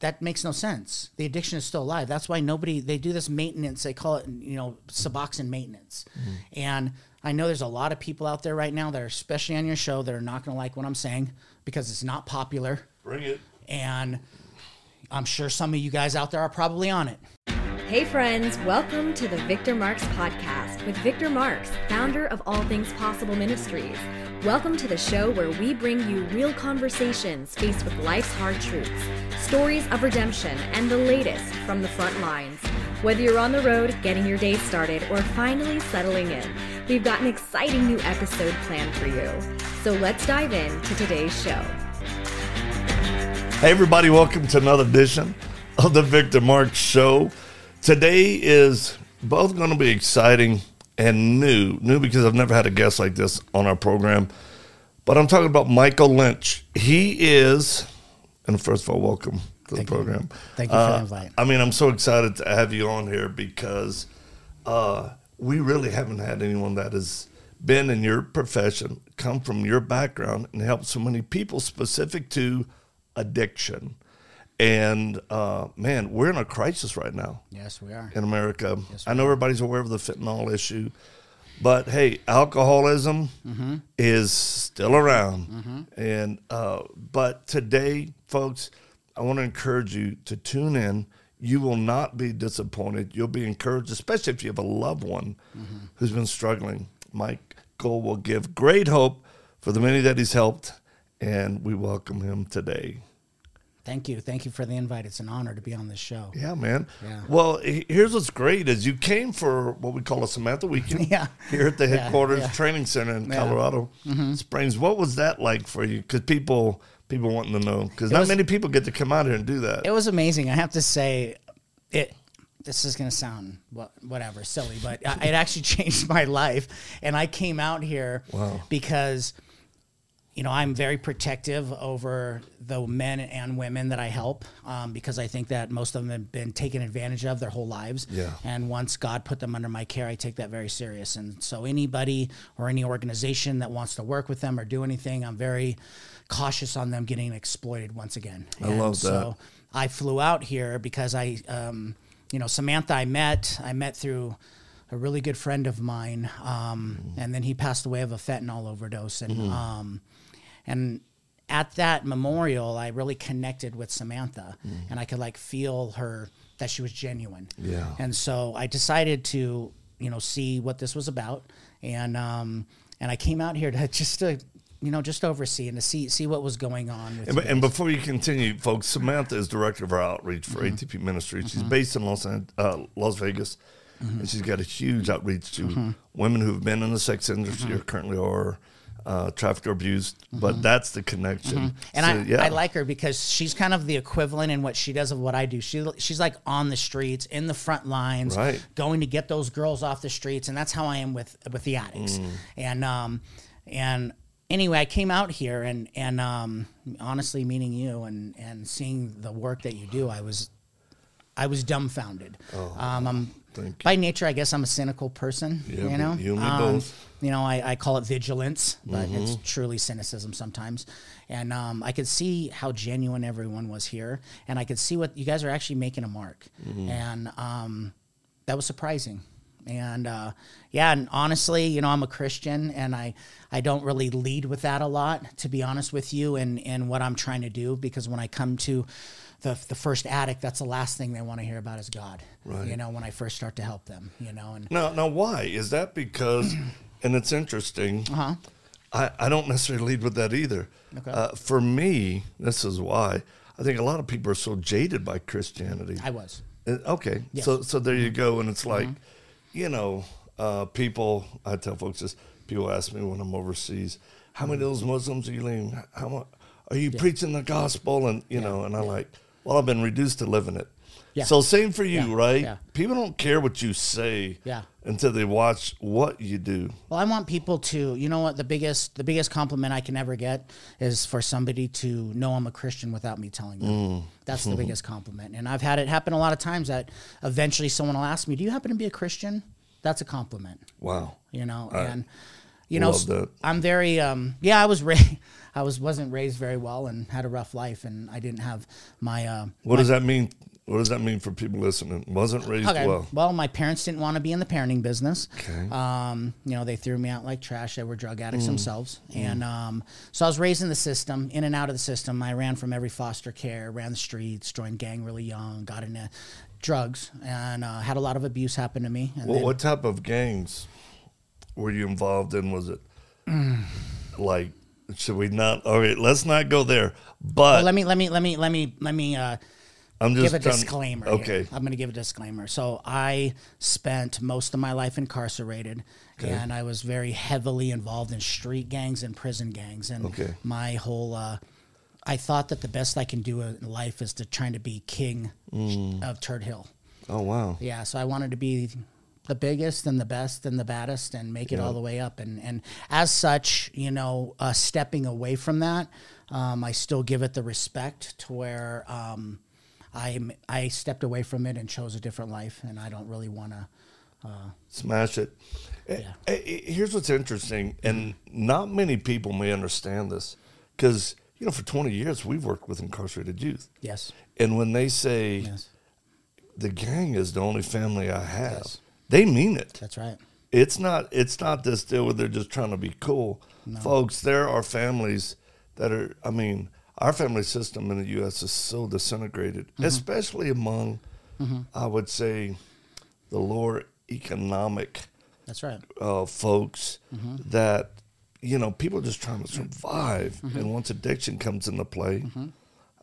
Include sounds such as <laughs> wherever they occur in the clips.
that makes no sense. The addiction is still alive. That's why nobody they do this maintenance. They call it you know Suboxone maintenance. Mm-hmm. And I know there's a lot of people out there right now that are especially on your show that are not going to like what I'm saying because it's not popular. Bring it. And I'm sure some of you guys out there are probably on it. Hey, friends, welcome to the Victor Marx Podcast with Victor Marx, founder of All Things Possible Ministries. Welcome to the show where we bring you real conversations faced with life's hard truths, stories of redemption, and the latest from the front lines. Whether you're on the road, getting your day started, or finally settling in, we've got an exciting new episode planned for you. So let's dive in to today's show. Hey, everybody, welcome to another edition of the Victor Marx Show. Today is both going to be exciting and new. New because I've never had a guest like this on our program. But I'm talking about Michael Lynch. He is, and first of all, welcome to Thank the you. program. Thank you for the Uh, invite. I mean, I'm so excited to have you on here because uh, we really haven't had anyone that has been in your profession, come from your background, and helped so many people specific to addiction. And uh, man, we're in a crisis right now Yes, we are. in America. Yes, I know everybody's aware of the fentanyl issue, but hey, alcoholism is still around. And uh, but today, folks, I want to encourage you to tune in. You will not be disappointed. You'll be encouraged, especially if you have a loved one who's been struggling. Michael will give great hope for the many that he's helped, and we welcome him today. Thank you. Thank you for the invite. It's an honor to be on this show. Yeah, man. Yeah. Well, here's what's great is you came for what we call a Samantha weekend. <laughs> Yeah. Here at the headquarters yeah. training center in Yeah. Mm-hmm. Colorado Springs. What was that like for you? Because people people wanting to know because not was- many people get to come out here and do that. It was amazing. I have to say, it. This is going to sound whatever silly, but it actually <laughs> changed my life. And I came out here Wow. because, you know, I'm very protective over the men and women that I help um, because I think that most of them have been taken advantage of their whole lives. Yeah. And once God put them under my care, I take that very serious. And so anybody or any organization that wants to work with them or do anything, I'm very cautious on them getting exploited once again. I love that. So I flew out here because I, um, you know, Samantha I met, I met through a really good friend of mine. Um, and then he passed away of a fentanyl overdose. And, um, and at that memorial, I really connected with Samantha and I could like feel her, that she was genuine. Yeah. And so I decided to, you know, see what this was about. And, um, and I came out here to <laughs> just to, you know, just oversee and to see, see what was going on with And, and before you continue, folks, Samantha is director of our outreach for Mm-hmm. ATP Ministry. She's based in Los uh, Las Vegas, Mm-hmm. and she's got a huge outreach to women who've been in the sex industry Mm-hmm. or currently are uh, trafficked or abused. But that's the connection. Mm-hmm. And So, I, yeah. I like her because she's kind of the equivalent in what she does of what I do. She she's like on the streets, in the front lines, Right. going to get those girls off the streets, and that's how I am with with the addicts. Mm. And um, and anyway, I came out here, and and um, honestly, meeting you and and seeing the work that you do, I was I was dumbfounded. um, I'm Oh, thank you. by nature, I guess I'm a cynical person. Yeah, you know, you and me Um, both. You know, I, I call it vigilance, but Mm-hmm. it's truly cynicism sometimes. And um, I could see how genuine everyone was here, and I could see what you guys are actually making a mark, Mm-hmm. and um, that was surprising. And uh, yeah, and honestly, you know, I'm a Christian, and I I don't really lead with that a lot, to be honest with you, and and what I'm trying to do, because when I come to the the first addict, that's the last thing they want to hear about is God. Right. You know, when I first start to help them, you know, and Now, now, why is that? Because, <clears throat> and it's interesting. Uh-huh. I, I don't necessarily lead with that either. Okay. Uh, for me, this is why I think a lot of people are so jaded by Christianity. I was. Uh, Okay, so so there you go, and it's like, you know, uh, people. I tell folks this. People ask me when I'm overseas, how many of those Muslims are you leaving? How much are you preaching the gospel? And you know, and I'm like, well, I've been reduced to living it. Yeah. So same for you, Yeah, right? yeah. People don't care what you say Yeah. until they watch what you do. Well, I want people to, you know what, the biggest the biggest compliment I can ever get is for somebody to know I'm a Christian without me telling them. That's the <laughs> biggest compliment. And I've had it happen a lot of times that eventually someone will ask me, "Do you happen to be a Christian?" That's a compliment, Wow. you know. I and you know. I'm very um yeah, I was <laughs> raised I was wasn't raised very well and had a rough life, and I didn't have my. Uh, What does that mean? What does that mean for people listening? Wasn't raised Okay. well. Well, my parents didn't want to be in the parenting business. Okay. Um, you know, they threw me out like trash. They were drug addicts Mm. themselves. And um, so I was raised in the system, in and out of the system. I ran from every foster care, ran the streets, joined gang really young, got into drugs, and uh, had a lot of abuse happen to me. And What, then- what type of gangs were you involved in? Was it <clears throat> like? Should we not? Okay, let's not go there. But well, let me let me let me let me let me uh, I'm just give a disclaimer. Okay. here. I'm going to give a disclaimer. So I spent most of my life incarcerated, and I was very heavily involved in street gangs and prison gangs. And Okay. my whole, uh, I thought that the best I can do in life is to trying to be king Mm. of Turd Hill. Oh wow. Yeah, so I wanted to be the biggest and the best and the baddest and make it all the way up. And and as such, you know, uh, stepping away from that, um, I still give it the respect to where um, I I stepped away from it and chose a different life, and I don't really want to. Smash it. Eh, eh, eh, Here's what's interesting, and not many people may understand this, because you know, for 20 years we've worked with incarcerated youth, Yes. and when they say Yes. the gang is the only family I have, Yes. They mean it. That's right. It's not. It's not this deal where they're just trying to be cool, folks. There are families that are. I mean, our family system in the U.S. is so disintegrated, Mm-hmm. especially among, I would say, the lower economic That's right. uh, folks Mm-hmm. that you know people are just trying to survive, Mm-hmm. and once addiction comes into play,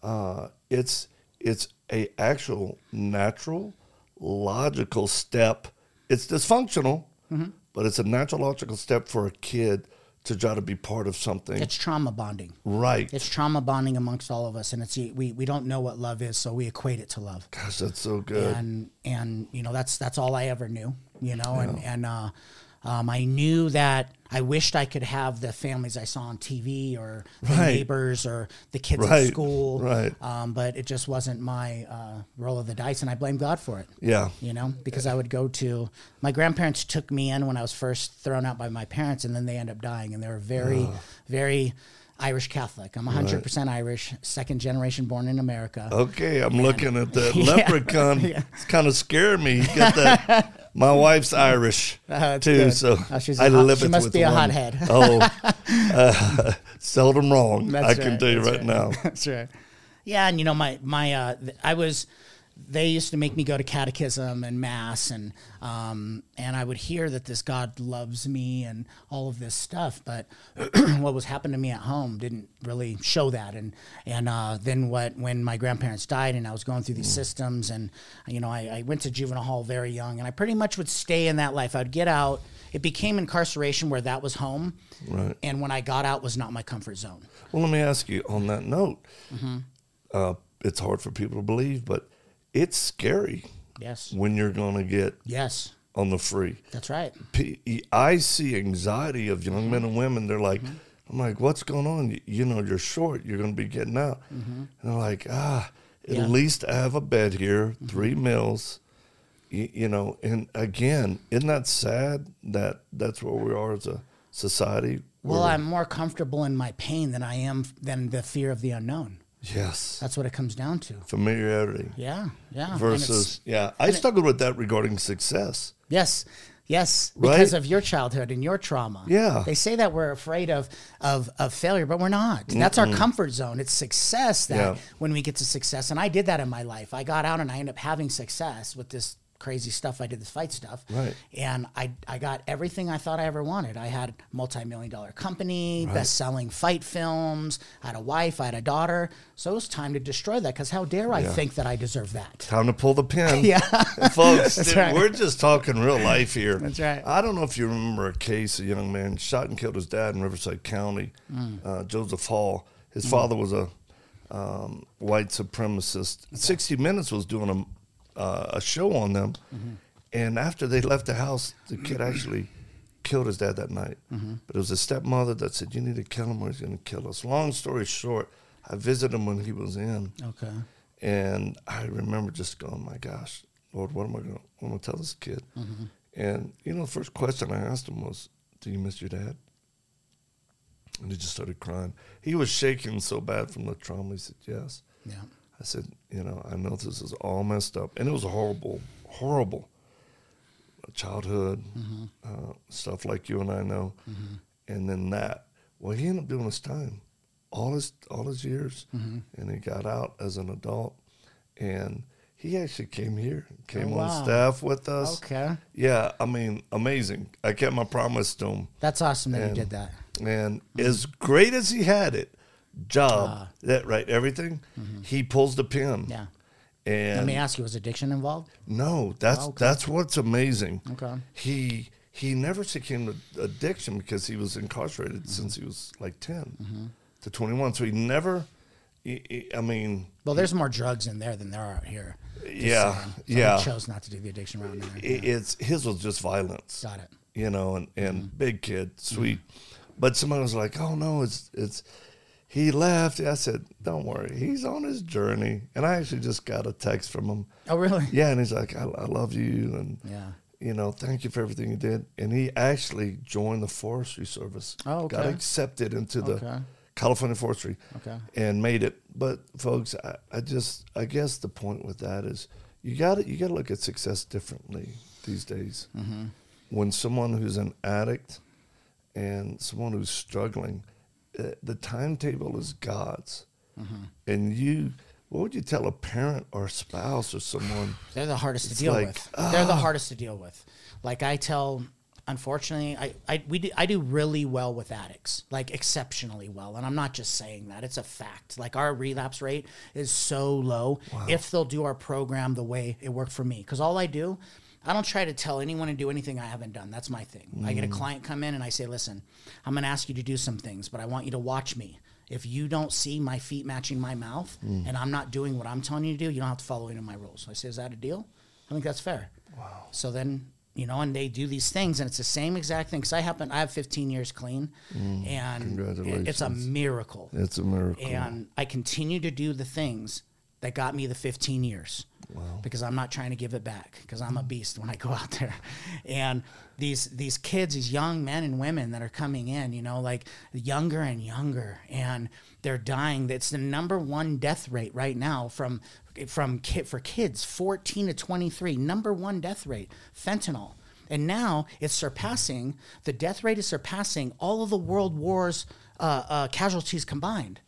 uh, it's it's a actual natural, logical step. It's dysfunctional, Mm-hmm. but it's a natural, logical step for a kid to try to be part of something. It's trauma bonding. right. It's trauma bonding amongst all of us, and it's we we don't know what love is, so we equate it to love. Gosh, that's so good. and and you know that's that's all I ever knew, you know, and and uh, um, I knew that I wished I could have the families I saw on TV or the Right. neighbors or the kids Right, at school, right. Um, but it just wasn't my uh, roll of the dice, and I blame God for it. yeah. You know, because I would go to my grandparents took me in when I was first thrown out by my parents, and then they end up dying, and they were very, very Irish Catholic. I'm 100 percent Irish, second generation born in America. Okay, I'm looking at that <laughs> Yeah. leprechaun. <laughs> It's kind of scaring me. Got that. <laughs> My wife's Irish that's too, good. so Oh, I hot- live she must with be a one. hothead. oh, uh, seldom wrong. That's I can right, tell you right, right. now. That's right. Yeah, and you know my my uh, I was they used to make me go to catechism and mass and um, and I would hear that this God loves me and all of this stuff, but <clears throat> what was happening to me at home didn't really show that. And and uh, then what when my grandparents died and I was going through these systems and you know I, I went to juvenile hall very young and I pretty much would stay in that life. I'd get out. It became incarceration where that was home, Right. and when I got out was not my comfort zone. Well, let me ask you on that note. Mm-hmm. Uh, it's hard for people to believe, but it's scary Yes. when you're going to get Yes. on the free. That's right. P- I see anxiety of young men and women. They're like, mm-hmm. I'm like, what's going on? You, you know, you're short. You're going to be getting out. Mm-hmm. And they're like, ah, at Yeah. least I have a bed here, mm-hmm. three meals. You, you know, and again, isn't that sad that that's where we are as a society? Well, I'm more comfortable in my pain than I am than the fear of the unknown. Yes, That's what it comes down to. familiarity Yeah, yeah. Versus yeah. I struggled with that regarding success. yes, yes, Right? because of your childhood and your trauma. Yeah. they say that we're afraid of of of failure, but we're not. That's our comfort zone. It's success that Yeah. when we get to success, and I did that in my life. I got out and I ended up having success with this crazy stuff I did this fight stuff Right. and I, I got everything I thought I ever wanted. I had a multi-million dollar company, best-selling fight films, I had a wife, I had a daughter. So it was time to destroy that because how dare I think that I deserve that? Time to pull the pin. <laughs> Yeah. Folks, <laughs> dude, right. we're just talking real life here. That's right. I don't know if you remember a case, a young man shot and killed his dad in Riverside County, Mm. uh, Joseph Hall. His father was a um, white supremacist. 60 Minutes was doing a, uh, a show on them. Mm-hmm. And after they left the house, the kid actually killed his dad that night. Mm-hmm. But it was his stepmother that said, You need to kill him or he's going to kill us. Long story short, I visited him when he was in. Okay. And I remember just going, my gosh, Lord, what am I going to, tell this kid? And, you know, the first question I asked him was, do you miss your dad? And he just started crying. He was shaking so bad from the trauma. He said, Yes. Yeah. I said, You know, I know this is all messed up. And it was horrible, horrible childhood, mm-hmm. uh, stuff like you and I know. Mm-hmm. And then that. Well, he ended up doing his time all his all his years, mm-hmm. and he got out as an adult, and he actually came here, came Oh, on staff with us. Okay. Yeah, I mean, amazing. I kept my promise to him, That's awesome that And- you did that. and as great as he had it, job Ah. that right everything, he pulls the pin. Yeah. And Let me ask you, was addiction involved? no, that's Okay. that's what's amazing. Okay. He he never succumbed to addiction because he was incarcerated Mm-hmm. since he was like 10 to 21. So he never, he- he- I mean, Well, there's more drugs in there than there are here. Yeah, saying. So yeah. He chose not to do the addiction round there. it, it's his was just violence. Got it. You know, and, and Mm-hmm. big kid, sweet. But somebody was like, oh no, it's, it's, he left. I said, don't worry. He's on his journey. And I actually just got a text from him. Oh, really? Yeah. And he's like, I, I love you. And, Yeah. you know, thank you for everything you did. And he actually joined the Forestry Service. Oh, okay. Got accepted into the Okay. California Forestry. Okay. And made it. But folks, I, I just I guess the point with that is you got to you got to look at success differently these days. Mm-hmm. When someone who's an addict and someone who's struggling, uh, the timetable is God's. Mm-hmm. And you, what would you tell a parent or a spouse or someone? They're the hardest to deal like, with. They're the hardest to deal with. Like I tell, unfortunately, I, I we do, I do really well with addicts, like exceptionally well, and I'm not just saying that; it's a fact. Like our relapse rate is so low if they'll do our program the way it worked for me. Because all I do, I don't try to tell anyone to do anything I haven't done. That's my thing. I get a mm. client come in and I say, "Listen, I'm going to ask you to do some things, but I want you to watch me." If you don't see my feet matching my mouth mm. and I'm not doing what I'm telling you to do, you don't have to follow any of my rules. I say, is that a deal? I think that's fair. Wow. So then, you know, and they do these things, and it's the same exact thing. Because I happen, I have 15 years clean, mm. and it- it's a miracle. It's a miracle. And I continue to do the things that got me the 15 years. Because I'm not trying to give it back. Because I'm a beast when I go out there, <laughs> and these these kids, these young men and women that are coming in, you know, like younger and younger, and they're dying. It's the number one death rate right now from from kid for kids 14 to 23. Number one death rate, fentanyl. And now it's surpassing the death rate is surpassing all of the world wars uh, uh, casualties combined.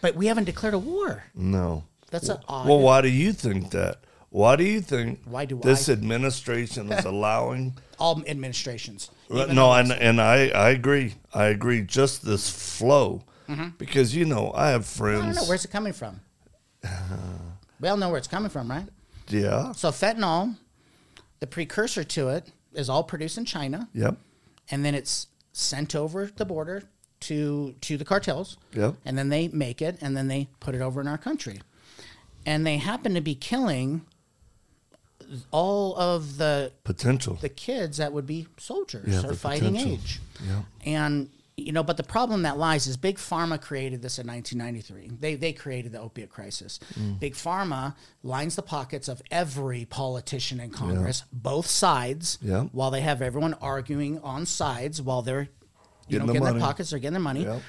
But we haven't declared a war. no. That's an odd. Well, why do you think that? Why do you think Why do this I- administration is <laughs> allowing? all administrations. Even no, and and I I agree. I agree. Just this flow, because you know I have Mm-hmm. I don't friends. know where's it coming from. <sighs> we all know where it's coming from, right? yeah. So fentanyl, the precursor to it, is all produced in China, Yep. and then it's sent over the border to to the cartels. Yep. And then they make it, and then they put it over in our country, and they happen to be killing all of the Potential. the kids that would be soldiers Yeah, or fighting potential. age. Yeah. And you know, but the problem that lies is Big Pharma created this in 1993. They they created the opiate crisis. Mm. Big Pharma lines the pockets of every politician in Congress, both sides, Yeah. while they have everyone arguing on sides while they're you Getting know the getting money. their pockets, they're getting their money. Yep.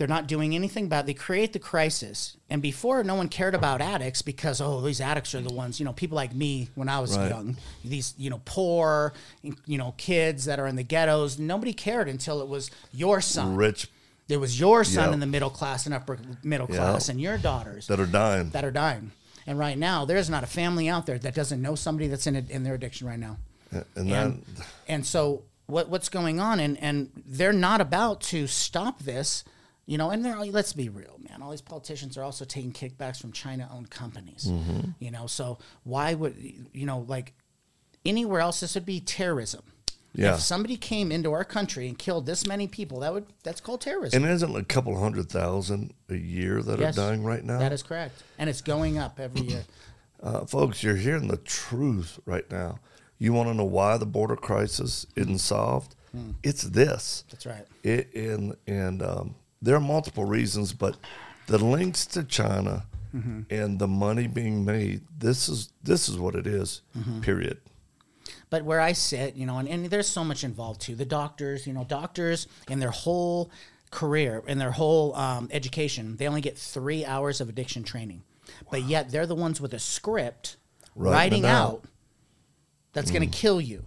They're not doing anything bad. They create the crisis. And before, no one cared about addicts because, oh, these addicts are the ones, you know, people like me when I was Right. young, these, you know, poor, you know, kids that are in the ghettos. Nobody cared until it was your son. Rich It was your son Yep. in the middle class and upper middle Yep. class and your daughters that are dying. that are dying. And right now, there's not a family out there that doesn't know somebody that's in, a, in their addiction right now and and and so what what's going on and and they're not about to stop this you know and they're let's be real man all these politicians are also taking kickbacks from china owned companies Mm-hmm. you know so why would you know like anywhere else this would be terrorism Yeah. if somebody came into our country and killed this many people that would that's called terrorism and isn't a couple hundred thousand a year that Yes, are dying right now? that is correct and it's going up every year <clears throat> Uh, folks, you're hearing the truth right now. You want to know why the border crisis isn't solved? It's this. that's right It, and and um, there are multiple reasons, but the links to China mm-hmm. and the money being made. This is this is what it is, mm-hmm. Period. But where I sit, you know, and, and there's so much involved too. The doctors, you know, doctors and their whole career, in their whole um, education, they only get three hours of addiction training. But yet they're the ones with a script Writing writing out. out that's going to mm. kill you.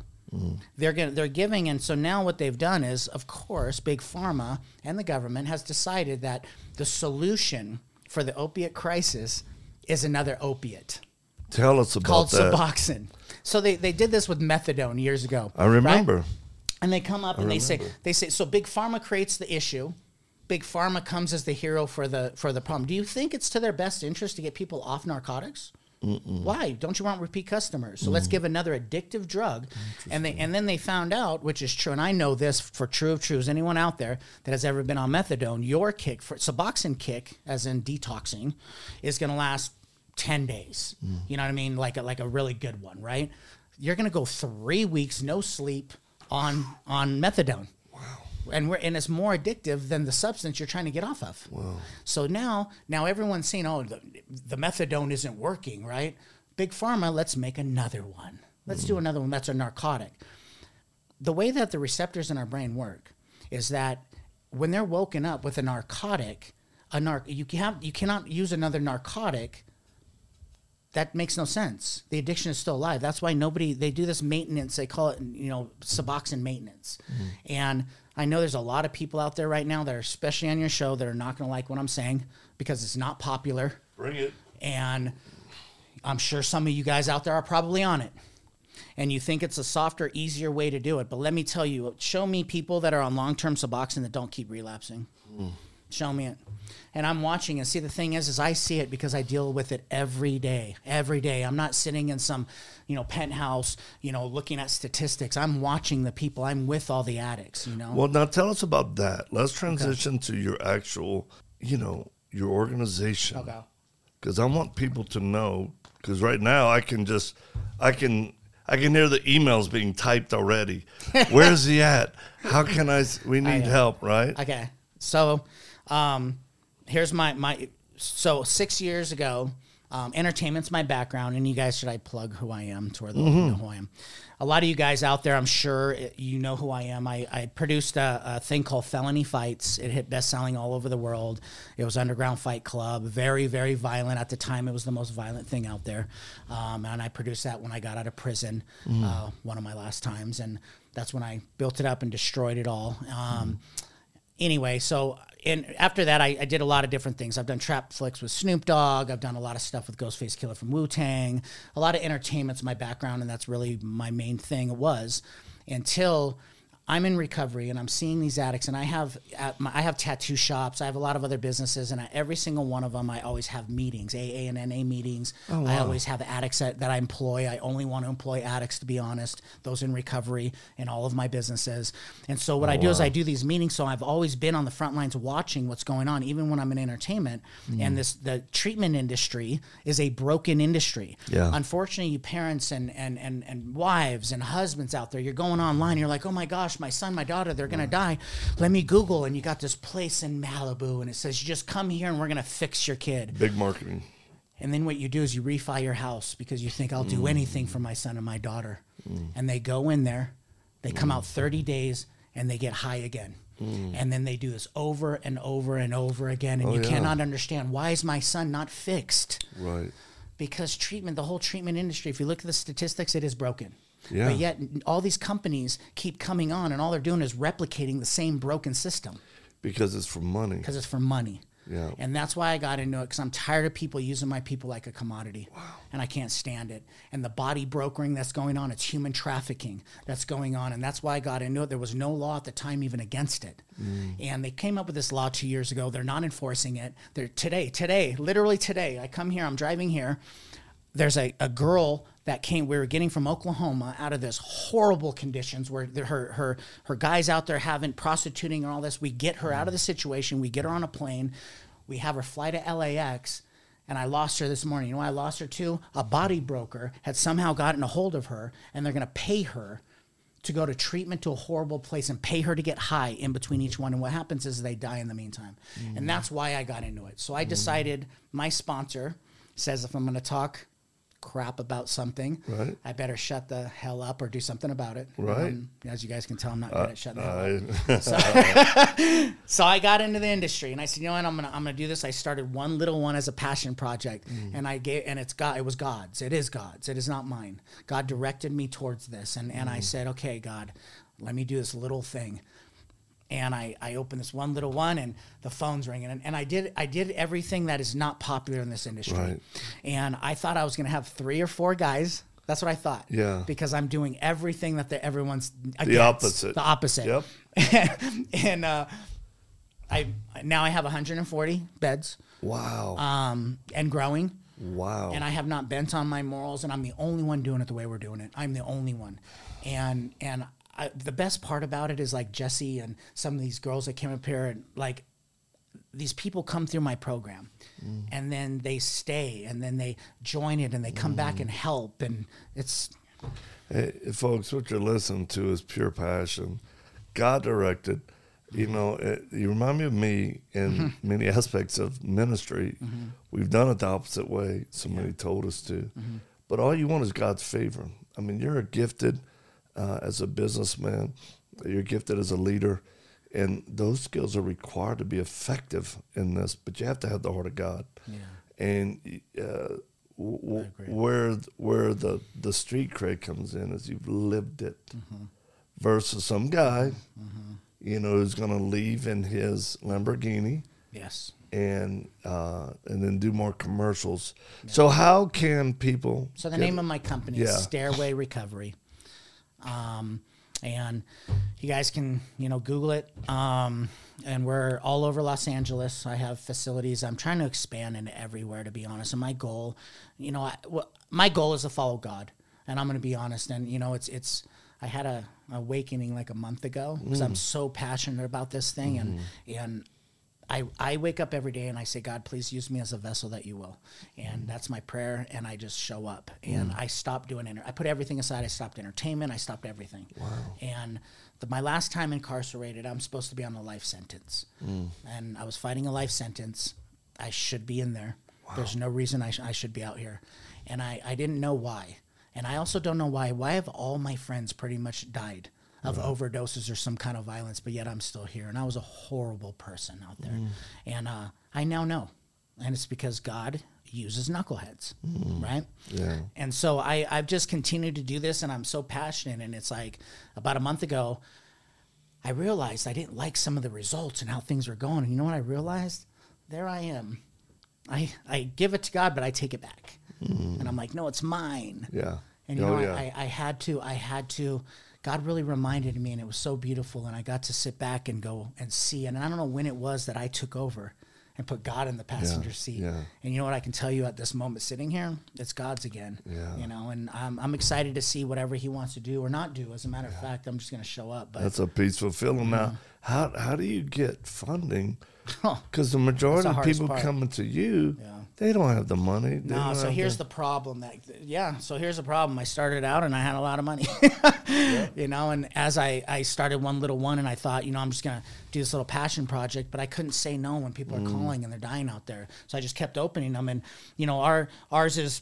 They're gonna, they're giving and so now what they've done is of course big pharma and the government has decided that the solution for the opiate crisis is another opiate Tell us about called that. Suboxone. So they, they did this with methadone years ago. I right? remember. And they come up and they say they say so big pharma creates the issue. Big pharma comes as the hero for the for the problem. Do you think it's to their best interest to get people off narcotics? Why don't you want repeat customers? So let's mm. give another addictive drug, and they and then they found out, which is true, and I know this for true of truths. Anyone out there that has ever been on methadone, your kick for Suboxone kick, as in detoxing, is going to last ten days. Mm. You know what I mean? Like a, like a really good one, right? You're going to go three weeks no sleep on on methadone and we're and it's more addictive than the substance you're trying to get off of. So now now everyone's saying, oh, the, the methadone isn't working, right? Big pharma, let's make another one. Let's do hmm. another one that's a narcotic. The way that the receptors in our brain work is that when they're woken up with a narcotic, a narc you have you cannot use another narcotic that makes no sense. The addiction is still alive. That's why nobody they do this maintenance. They call it you know Suboxone maintenance. Hmm. And I know there's a lot of people out there right now that are especially on your show that are not going to like what I'm saying because it's not popular. Bring it. And I'm sure some of you guys out there are probably on it. And you think it's a softer, easier way to do it. But let me tell you, show me people that are on long term Suboxone that don't keep relapsing. Hmm. Show me it. And I'm watching and see the thing is is I see it because I deal with it every day. Every day. I'm not sitting in some, you know, penthouse, you know, looking at statistics. I'm watching the people. I'm with all the addicts, you know. Well, now tell us about that. Let's transition to your actual, you know, your organization. Okay. Because I want people to know. Because right now I can just, I can, I can hear the emails being typed already. <laughs> Where's he at? How can I? We need know. help, right? Okay. So, um, here's my my. So six years ago, um, entertainment's my background, and you guys should I plug who I am to where they Mm-hmm. know who I am. A lot of you guys out there, I'm sure uh, you know who I am. I, I produced a, a thing called Felony Fights. It hit best selling all over the world. It was Underground Fight Club, very very violent at the time. It was the most violent thing out there, um, and I produced that when I got out of prison, Mm. uh, one of my last times, and that's when I built it up and destroyed it all. Um, anyway, so and after that, I, I did a lot of different things. I've done trap flicks with Snoop Dogg. I've done a lot of stuff with Ghostface Killah from Wu Tang. A lot of entertainment's my background, and that's really my main thing. It was until I'm in recovery and I'm seeing these addicts, and I have at my, I have tattoo shops. I have a lot of other businesses, and at every single one of them, I always have meetings, AA and NA meetings. Oh, wow. I always have addicts that, that I employ. I only want to employ addicts, to be honest, those in recovery in all of my businesses. And so what oh, I do is I do these meetings. So I've always been on the front lines watching what's going on, even when I'm in entertainment. Mm. And this the treatment industry is a broken industry. Yeah. Unfortunately, you parents and and and and wives and husbands out there, you're going online. You're like, oh my gosh, my son, my daughter, they're gonna die. Let me Google, and you got this place in Malibu, and it says you just come here and we're gonna fix your kid. Big marketing. And then what you do is you refi your house because you think I'll do mm. anything for my son and my daughter. Mm. And they go in there, they come mm. out 30 days and they get high again. And then they do this over and over and over again. And oh, you yeah. cannot understand why is my son not fixed? Right. Because treatment, the whole treatment industry, if you look at the statistics, it is broken. Yeah. But yet all these companies keep coming on and all they're doing is replicating the same broken system Because it's for money. because it's for money. Yeah. And that's why I got into it because I'm tired of people using my people like a commodity. Wow. And I can't stand it. And the body brokering that's going on, it's human trafficking that's going on. And that's why I got into it. There was no law at the time even against it. Mm. And they came up with this law two years ago. They're not enforcing it. They're today, today, literally today. I come here, I'm driving here. There's a, a girl that came we were getting from Oklahoma out of this horrible conditions where the- her her her guys out there having prostituting and all this. We get her out of the situation. We get her on a plane. We have her fly to LAX. And I lost her this morning. You know why I lost her too? A body broker had somehow gotten a hold of her and they're going to pay her to go to treatment to a horrible place and pay her to get high in between each one. And what happens is they die in the meantime. And mm. that's why I got into it. So I mm. decided my sponsor says if I'm going to talk crap about something, Right. I better shut the hell up or do something about it. Right. Um, as you guys can tell, I'm not good at shutting the hell up. <laughs> I, <laughs> So I got into the industry and I said, you know what, I'm gonna I'm gonna do this. I started one little one as a passion project, and I gave and it's God. It was God's. It is God's. It is not mine. God directed me towards this, and and I said, okay, God, let me do this little thing. And I, I opened this one little one, and the phone's ringing, and, and I did I did everything that is not popular in this industry, Right. and I thought I was gonna have three or four guys. That's what I thought. Yeah. Because I'm doing everything that the, everyone's against. The opposite. The opposite. Yep. <laughs> and uh, I now I have 140 beds wow. um, and growing. wow. And I have not bent on my morals, and I'm the only one doing it the way we're doing it. I'm the only one, and and I, the best part about it is like Jesse and some of these girls that came up here, and like these people come through my program, mm. and then they stay, and then they join it, and they come back mm. and help, and it's Hey, folks, what you're listening to is pure passion, God directed. You know, it, you remind me of me in mm-hmm. many aspects of ministry. Mm-hmm. We've done it the opposite way. Somebody told us to, mm-hmm. but all you want is God's favor. I mean, you're a gifted uh, as a businessman. You're gifted as a leader, and those skills are required to be effective in this. But you have to have the heart of God. Yeah. And uh, w- where where the the street cred comes in is you've lived it versus some guy you know who's going to leave in his Lamborghini yes. and uh, and then do more commercials. So how can people? So the name of my company Yeah. is Stairway Recovery. Um, and you guys can, you know, Google it. Um, and we're all over Los Angeles. I have facilities. I'm trying to expand into everywhere, to be honest. And my goal, you know, I, well, my goal is to follow God. And I'm going to be honest. And you know, it's it's. I had a awakening like a month ago because I'm so passionate about this thing, and and I, I wake up every day and I say, God, please use me as a vessel that you will. And mm. that's my prayer. And I just show up and mm. I stop doing it. I put everything aside. I stopped entertainment. I stopped everything. Wow. And the, my last time incarcerated, I'm supposed to be on a life sentence. Mm. And I was fighting a life sentence. I should be in there. There's no reason I, sh- I should be out here. And I, I didn't know why. And I also don't know why. Why have all my friends pretty much died? Of mm. overdoses or some kind of violence, but yet I'm still here. And I was a horrible person out there. Mm. And uh, I now know. And it's because God uses knuckleheads, mm. right? Yeah. And so I, I've just continued to do this and I'm so passionate. And it's like about a month ago, I realized I didn't like some of the results and how things were going. And you know what I realized? There I am. I, I give it to God, but I take it back. And I'm like, no, it's mine. Yeah. And you Oh, know, yeah. I, I had to, I had to, God really reminded me, and it was so beautiful. And I got to sit back and go and see. And I don't know when it was that I took over and put God in the passenger seat. yeah. And you know what I can tell you at this moment sitting here? It's God's again. Yeah. You know, and I'm, I'm excited to see whatever He wants to do or not do. As a matter of fact, I'm just going to show up. But That's a peaceful feeling. Now, how how do you get funding? <laughs> Oh, because the majority of people part. coming to you, Yeah. They don't have the money. They No, so here's the, the problem that yeah, so here's the problem. I started out and I had a lot of money. <laughs> You know, and as I I started one little one and I thought, you know, I'm just going to do this little passion project, but I couldn't say no when people Mm. are calling and they're dying out there. So I just kept opening them and you know, our ours is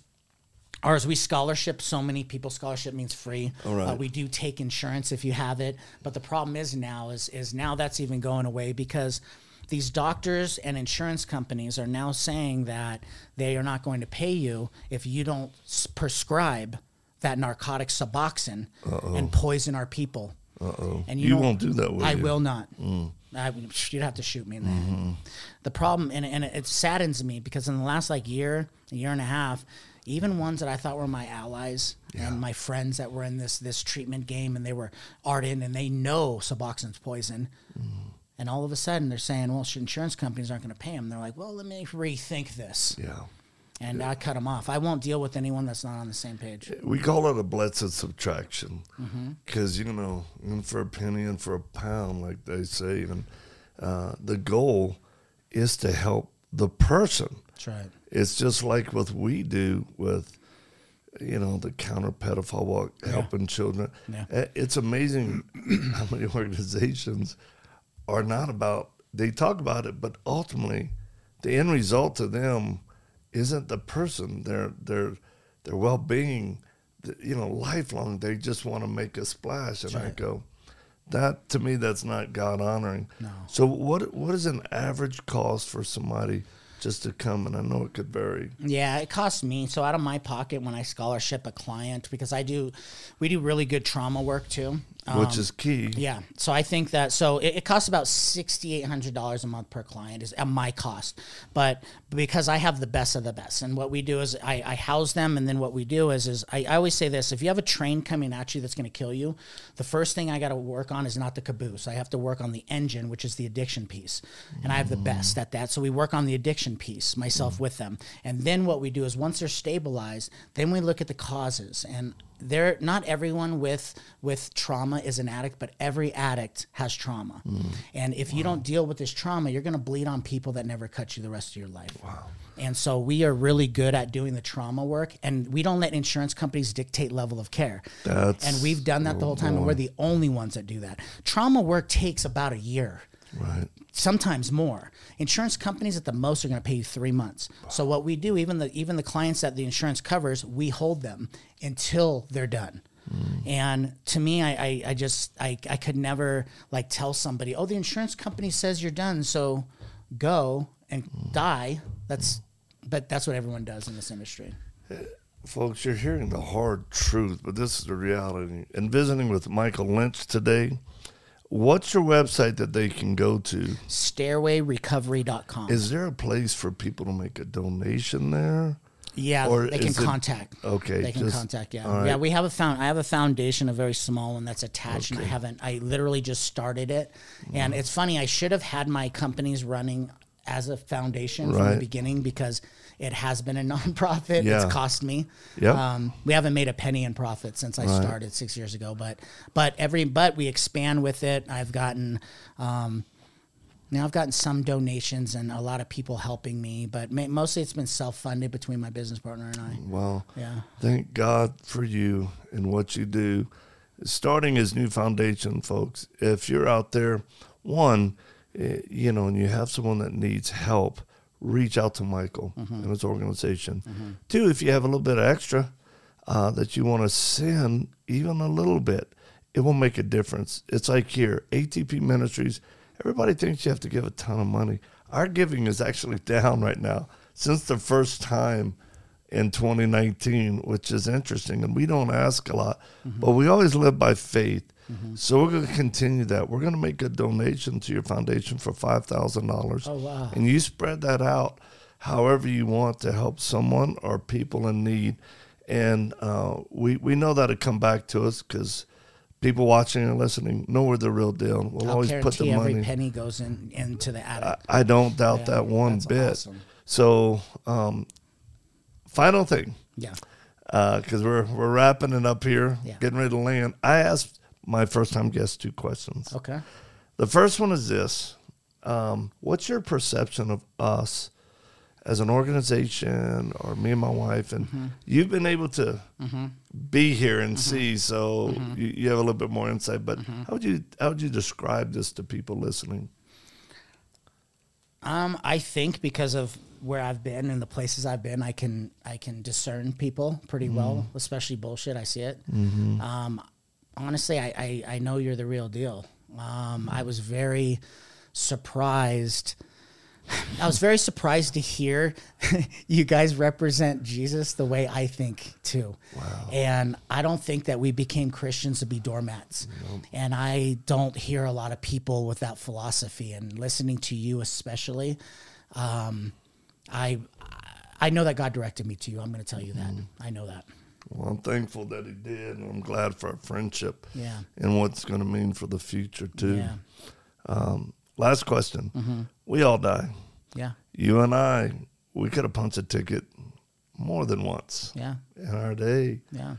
Ours, we scholarship so many people. Scholarship means free. All right. Uh, we do take insurance if you have it, but the problem is now is is now that's even going away because these doctors and insurance companies are now saying that they are not going to pay you if you don't s- prescribe that narcotic Suboxone and poison our people. Uh-oh. And You know, won't do that, will I you? will not. Mm. I, you'd have to shoot me in the head. Mm-hmm. The problem, and, and it saddens me because in the last like year, a year and a half, even ones that I thought were my allies and my friends that were in this this treatment game and they were ardent and they know Suboxone's poison. Mm. And all of a sudden they're saying, well, insurance companies aren't going to pay them. They're like, well, let me rethink this. Yeah. And I cut them off. I won't deal with anyone that's not on the same page. We call it a blessed subtraction Mm-hmm. because, you know, in for a penny and for a pound, like they say. And uh, the goal is to help the person. That's right. It's just like what we do with, you know, the counter pedophile walk, helping children. Yeah. Uh, It's amazing <clears throat> how many organizations are not about, they talk about it, but ultimately the end result to them isn't the person. They're, they're, their well being, you know, lifelong. They just want to make a splash. And I go, that to me, that's not God honoring. No. So what what is an average cost for somebody just to come? And I know it could vary. Yeah, it costs me. So out of my pocket when I scholarship a client, because I do, we do really good trauma work too. Which Um, is key. Yeah. So I think that so it, it costs about sixty eight hundred dollars a month per client is at my cost, but because I have the best of the best, and what we do is I, I house them, and then what we do is is I, I always say this: if you have a train coming at you that's going to kill you, the first thing I got to work on is not the caboose. I have to work on the engine, which is the addiction piece, and I have the best at that. So we work on the addiction piece myself with them, and then what we do is once they're stabilized, then we look at the causes and there not everyone with with trauma is an addict but every addict has trauma. Hmm. And if you don't deal with this trauma you're going to bleed on people that never cut you the rest of your life. Wow. And so we are really good at doing the trauma work and we don't let insurance companies dictate level of care. That's and we've done that the whole time and we're the only ones that do that. Trauma work takes about a year Right. sometimes more. Insurance companies at the most are going to pay you three months. So what we do, even the even the clients that the insurance covers, we hold them until they're done. Mm. And to me, I, I, I just I, I could never like tell somebody, oh, the insurance company says you're done, so go and mm. die. That's but that's what everyone does in this industry. Eh, folks, you're hearing the hard truth, but this is the reality. And visiting with Michael Lynch today, what's your website that they can go to? Stairwayrecovery.com. Is there a place for people to make a donation there? Yeah, Or they can it- contact. Okay, they can just- contact. Yeah, right. yeah. We have a found. I have a foundation, a very small one that's attached, and I haven't. I literally just started it, Mm-hmm. and it's funny. I should have had my companies running as a foundation from Right. the beginning because it has been a <laughs> nonprofit. Yeah. It's cost me. Yep. Um, we haven't made a penny in profit since I started six years ago, but but every but we expand with it. I've gotten. Um, now I've gotten some donations and a lot of people helping me, but ma- mostly it's been self-funded between my business partner and I. Well, Yeah. thank God for you and what you do. Starting his new foundation, folks. If you're out there, one, Eh, you know, and you have someone that needs help, reach out to Michael mm-hmm. and his organization. Mm-hmm. Two, if you have a little bit of extra uh, that you want to send, even a little bit, it will make a difference. It's like here, ATP Ministries. Everybody thinks you have to give a ton of money. Our giving is actually <laughs> down right now since the first time in 2019, which is interesting. And we don't ask a lot, mm-hmm. but we always live by faith. So we're going to continue that. We're going to make a donation to your foundation for $5,000. Oh, wow. And you spread that out however you want to help someone or people in need. And uh, we, we know that'll come back to us because people watching and listening know we're the real deal. We'll I'll always put the guarantee every money. penny goes in into the attic. I don't doubt Yeah, that one bit. awesome. So, um, final thing, yeah. because we're we're wrapping it up here, Yeah. getting ready to land. I asked my first time guest two questions. Okay. The first one is this: um, What's your perception of us as an organization, or me and my wife? And Mm-hmm. you've been able to be here and see, so Mm-hmm. you, you have a little bit more insight. But how would you how would you describe this to people listening? Um, I think because of where I've been and the places I've been, I can I can discern people pretty well, especially bullshit. I see it. Um, honestly, I, I I know you're the real deal. Um, I was very surprised. I was very surprised to hear <laughs> you guys represent Jesus the way I think too. Wow. And I don't think that we became Christians to be doormats. And I don't hear a lot of people with that philosophy. And listening to you, especially, um, I I know that God directed me to you. I'm going to tell you that. I know that. Well, I'm thankful that he did, and I'm glad for our friendship Yeah. and what's going to mean for the future too. Yeah. Um, last question: Mm-hmm. We all die. Yeah. You and I, we could have punched a ticket more than once Yeah. in our day. Yeah.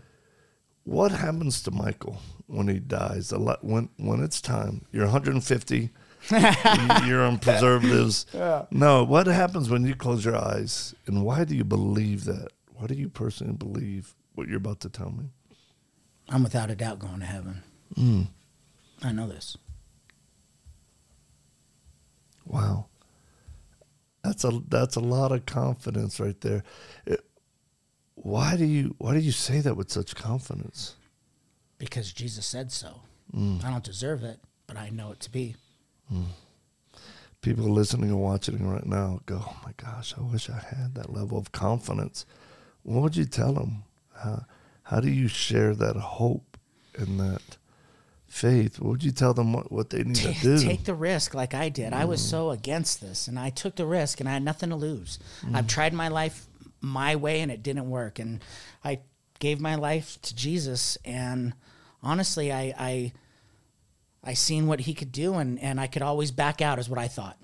What happens to Michael when he dies? A lot when when it's time. You're 150. <laughs> you're on preservatives. No, what happens when you close your eyes, and why do you believe that? Why do you personally believe what you're about to tell me? I'm without a doubt going to heaven. Mm. I know this. Wow. That's a that's a lot of confidence right there. It, why do you why do you say that with such confidence? Because Jesus said so. Mm. I don't deserve it, but I know it to be. Mm. People listening and watching right now go, "Oh my gosh, I wish I had that level of confidence." What would you tell them? How, how do you share that hope and that faith? What would you tell them what, what they need Ta- to do? Take the risk like I did. I was mm. so against this and I took the risk and I had nothing to lose. Mm. I've tried my life my way and it didn't work. And I gave my life to Jesus and honestly I I I seen what he could do and, and I could always back out is what I thought.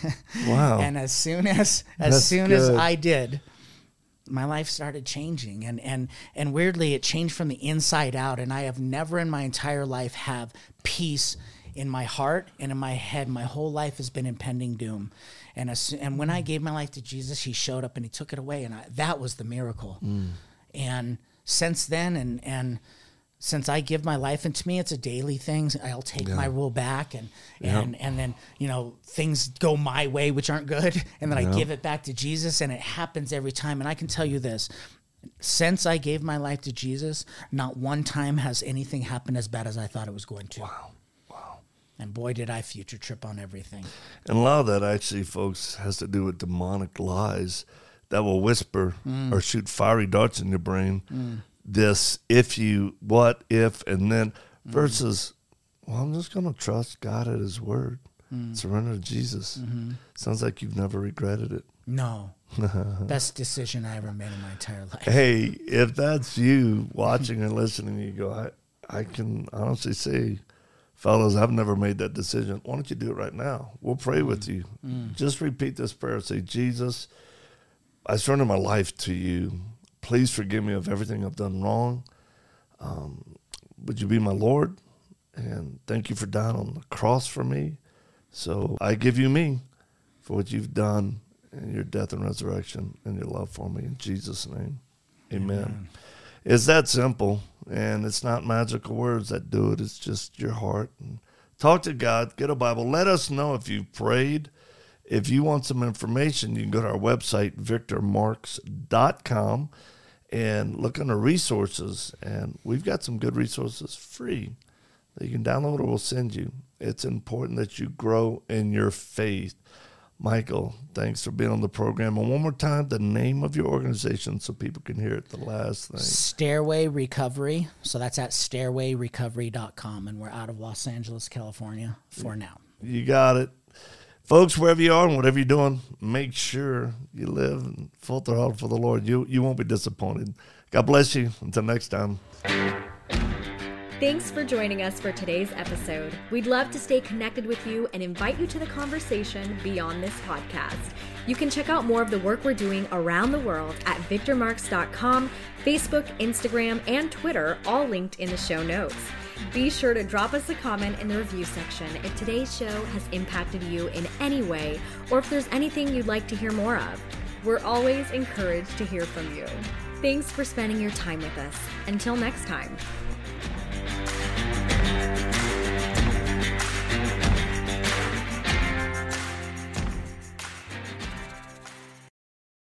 <laughs> wow. and as soon as as That's soon as. I did, my life started changing and and and weirdly it changed from the inside out and I have never in my entire life have peace in my heart and in my head. My whole life has been impending doom. And as, and when I gave my life to Jesus he showed up and he took it away and I, that was the miracle. Mm. And since then and and since I give my life into me, it's a daily thing. I'll take my rule back, and and and then you know things go my way, which aren't good, <laughs> and then I give it back to Jesus, and it happens every time. And I can tell you this: since I gave my life to Jesus, not one time has anything happened as bad as I thought it was going to. Wow, wow! And boy, did I future trip on everything. And a lot of that actually, folks, has to do with demonic lies that will whisper mm. or shoot fiery darts in your brain. Mm. This, if you, what, if, and then mm-hmm. versus, well, I'm just going to trust God at His word, mm. surrender to Jesus. Mm-hmm. Sounds like you've never regretted it. No, <laughs> best decision I ever made in my entire life. Hey, if that's you <laughs> watching and listening, you go, I, I can honestly say, fellas, I've never made that decision. Why don't you do it right now? We'll pray with mm. you. Mm. Just repeat this prayer. Say, Jesus, I surrender my life to you. Please forgive me of everything I've done wrong. Um, would you be my Lord? And thank you for dying on the cross for me. So I give you me for what you've done in your death and resurrection and your love for me. In Jesus' name, amen. It's that simple. And it's not magical words that do it, it's just your heart. And talk to God, get a Bible. Let us know if you've prayed. If you want some information, you can go to our website, victormarx.com, and look under resources. And we've got some good resources free that you can download or we'll send you. It's important that you grow in your faith. Michael, thanks for being on the program. And one more time, the name of your organization so people can hear it. The last thing. Stairway Recovery. So that's at stairwayrecovery.com. And we're out of Los Angeles, California for now. You got it. Folks, wherever you are and whatever you're doing, make sure you live in full throttle for the Lord. You you won't be disappointed. God bless you. Until next time. Thanks for joining us for today's episode. We'd love to stay connected with you and invite you to the conversation beyond this podcast. You can check out more of the work we're doing around the world at victormarx.com, Facebook, Instagram, and Twitter, all linked in the show notes. Be sure to drop us a comment in the review section if today's show has impacted you in any way or if there's anything you'd like to hear more of. We're always encouraged to hear from you. Thanks for spending your time with us. Until next time.